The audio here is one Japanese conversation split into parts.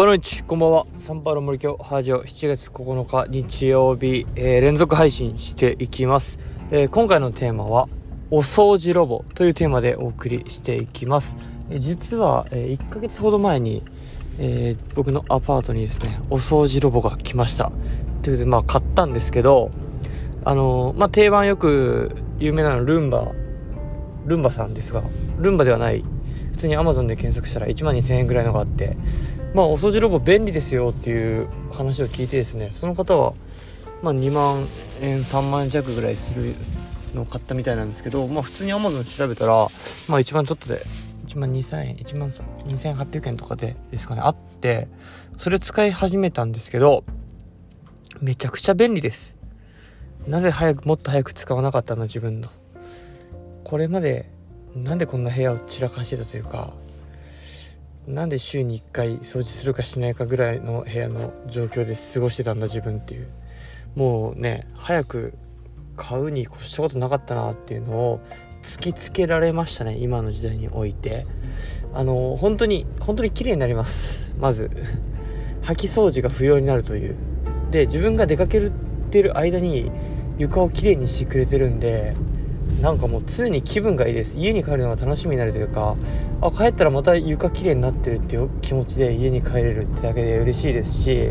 パロイチこんばんは。サンパウロ森京ハージオ7月9日日曜日、えー連続配信していきます、えー今回のテーマはお掃除ロボというテーマでお送りしていきます、えー実は、え1ヶ月ほど前に、え僕のアパートにですねお掃除ロボが来ました。ということでまあ買ったんですけどあのまあ定番よく有名なのルンバルンバさんですがルンバではない。普通に Amazon で検索したら1万2000円ぐらいのがあってまあお掃除ロボ便利ですよっていう話を聞いてですねその方はまあ2万円3万円弱ぐらいするのを買ったみたいなんですけどまあ普通に Amazon 調べたらまあ1万ちょっとで1万2000円1万2800円とかでですかねあってそれ使い始めたんですけどめちゃくちゃ便利です。なぜ早くもっと早く使わなかったの自分の。これまでなんでこんな部屋を散らかしてたというかなんで週に1回掃除するかしないかぐらいの部屋の状況で過ごしてたんだ自分っていう。もうね早く買うに越したことなかったなっていうのを突きつけられましたね今の時代において。あの本当に本当に綺麗になります。まず。掃き掃除が不要になるという。で自分が出かけてる間に床をきれいにしてくれてるんでなんかもう常に気分がいいです。家に帰るのが楽しみになるというかあ帰ったらまた床きれいになってるっていう気持ちで家に帰れるってだけで嬉しいですし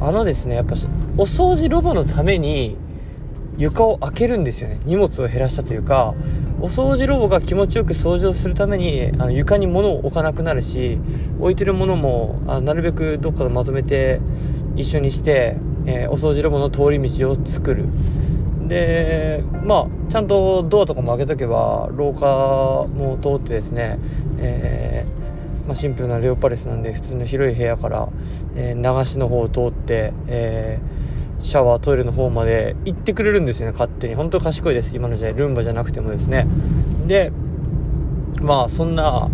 あのですねやっぱお掃除ロボのために床を開けるんですよね。荷物を減らしたというかお掃除ロボが気持ちよく掃除をするためにあの床に物を置かなくなるし置いてるものもあなるべくどっかでまとめて一緒にして、えーお掃除ロボの通り道を作る。でまあちゃんとドアとかも開けとけば廊下も通ってですね、えーまあ、シンプルなレオパレスなんで普通の広い部屋から、えー流しの方を通って、えーシャワートイレの方まで行ってくれるんですよね勝手に。本当賢いです。今の時代ルンバじゃなくてもですね。でまあそんな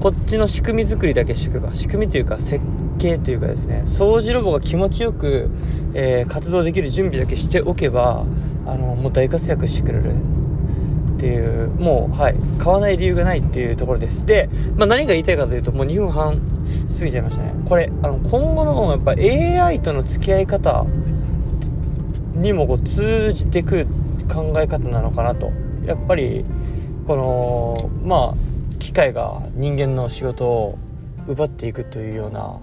こっちの仕組み作りだけしておけば仕組みというか設計というかですね掃除ロボが気持ちよく、えー活動できる準備だけしておけばあのもう大活躍してくれるっていうもうはい買わない理由がないっていうところです。で、まあ、何が言いたいかというともう2分半過ぎちゃいましたね。これあの今後のやっぱ AI との付き合い方にもこう通じてくる考え方なのかなと。やっぱりこのまあ機械が人間の仕事を奪っていくというような、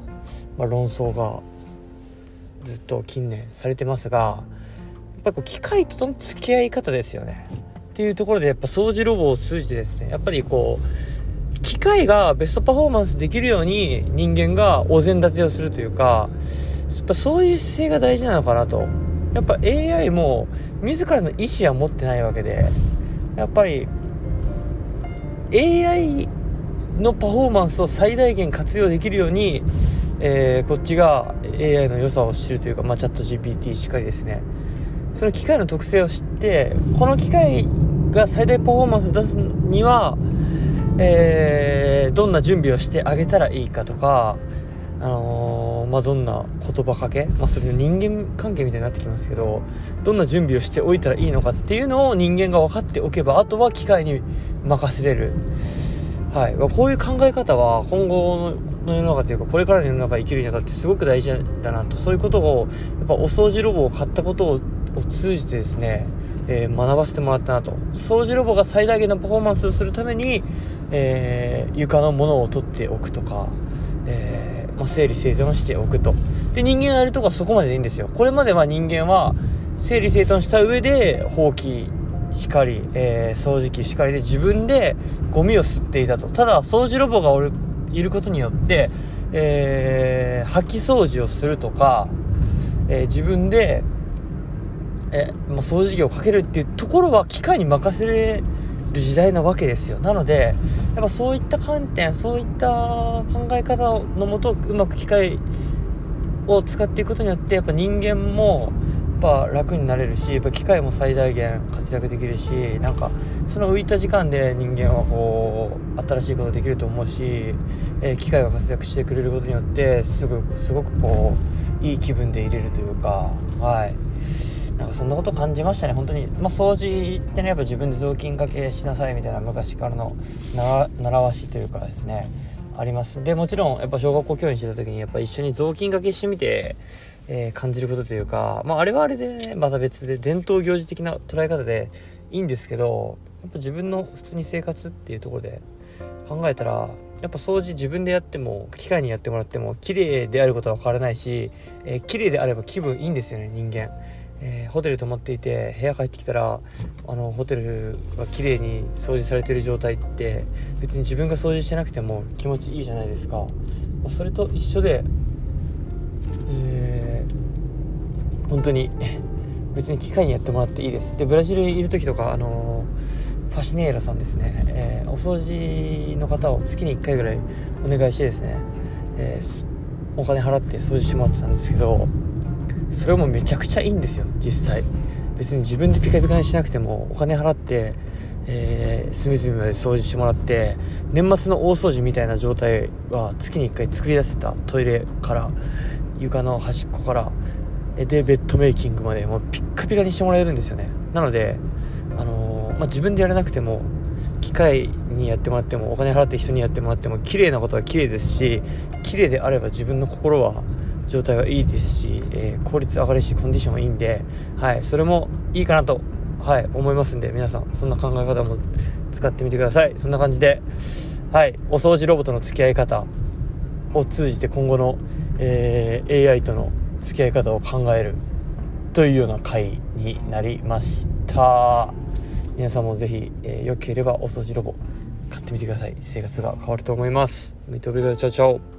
まあ、論争がずっと近年されてますがぱこう機械との付き合い方ですよね。っていうところでやっぱ掃除ロボを通じてですねやっぱりこう機械がベストパフォーマンスできるように人間がお膳立てをするというかやっぱそういう姿勢が大事なのかなと。やっぱ AI も自らの意思は持ってないわけでやっぱり AI のパフォーマンスを最大限活用できるように、えーこっちが AI の良さを知るというか、まあ、チャット GPT しっかりですねその機械の特性を知ってこの機械が最大パフォーマンス出すには、えーどんな準備をしてあげたらいいかとか、あのーまあ、どんな言葉かけ、まあ、それの人間関係みたいになってきますけどどんな準備をしておいたらいいのかっていうのを人間が分かっておけばあとは機械に任せれる。はい、まこういう考え方は今後の世の中というかこれからの世の中生きるにあたってすごく大事だなとそういうことをやっぱお掃除ロボを買ったことをを通じてですね、えー学ばせてもらったなと。掃除ロボが最大限のパフォーマンスをするために、えー床のものを取っておくとか、えーまあ、整理整頓しておくと。で人間がやるとこはそこまででいいんですよ。これまでは人間は整理整頓した上でほうきしかり、えー掃除機しかりで自分でゴミを吸っていたと。ただ掃除ロボがおるいることによって、えー掃き掃除をするとか、えー自分で、えまあ、掃除機をかけるっていうところは機械に任せれる時代なわけですよ。なのでやっぱそういった観点そういった考え方のもとうまく機械を使っていくことによってやっぱ人間もやっぱ楽になれるしやっぱ機械も最大限活躍できるしなんかその浮いた時間で人間はこう新しいことできると思うし、えー機械が活躍してくれることによってすぐすごくこういい気分でいれるというかはい。なんかそんなこと感じましたね。本当に。まあ掃除ってねやっぱ自分で雑巾掛けしなさいみたいな昔からの習わしというかですね。あります。でもちろんやっぱ小学校教員してた時にやっぱ一緒に雑巾がけしてみて、えー、感じることというか、まあ、あれはあれでねまた別で伝統行事的な捉え方でいいんですけどやっぱ自分の普通に生活っていうところで考えたらやっぱ掃除自分でやっても機械にやってもらっても綺麗であることは変わらないし、えー、綺麗であれば気分いいんですよね人間。えー、ホテル泊まっていて部屋帰ってきたらあのホテルが綺麗に掃除されてる状態って別に自分が掃除してなくても気持ちいいじゃないですか、まあ、それと一緒で、えー、本当に 別に機械にやってもらっていいです。でブラジルにいる時とかあのファシネーラさんですね、えー、お掃除の方を月に1回ぐらいお願いしてですね、え、お金払って掃除してもらってたんですけどそれもめちゃくちゃいいんですよ実際。別に自分でピカピカにしなくてもお金払ってえー、隅々まで掃除してもらって年末の大掃除みたいな状態は月に1回作り出せたトイレから床の端っこからでベッドメイキングまでもうピッカピカにしてもらえるんですよね。なので、あのー、まあ、自分でやらなくても機械にやってもらってもお金払って人にやってもらっても綺麗なことは綺麗ですし綺麗であれば自分の心は状態はいいですし、えー、効率上がるしコンディションはいいんで、はい、それもいいかなと、はい、思いますんで皆さんそんな考え方も使ってみてください。そんな感じで、はい、お掃除ロボットの付き合い方を通じて今後の、えー、AI との付き合い方を考えるというような回になりました。皆さんもぜひ、えー、よければお掃除ロボ買ってみてください。生活が変わると思います。見ておりくださいチャオチャオ。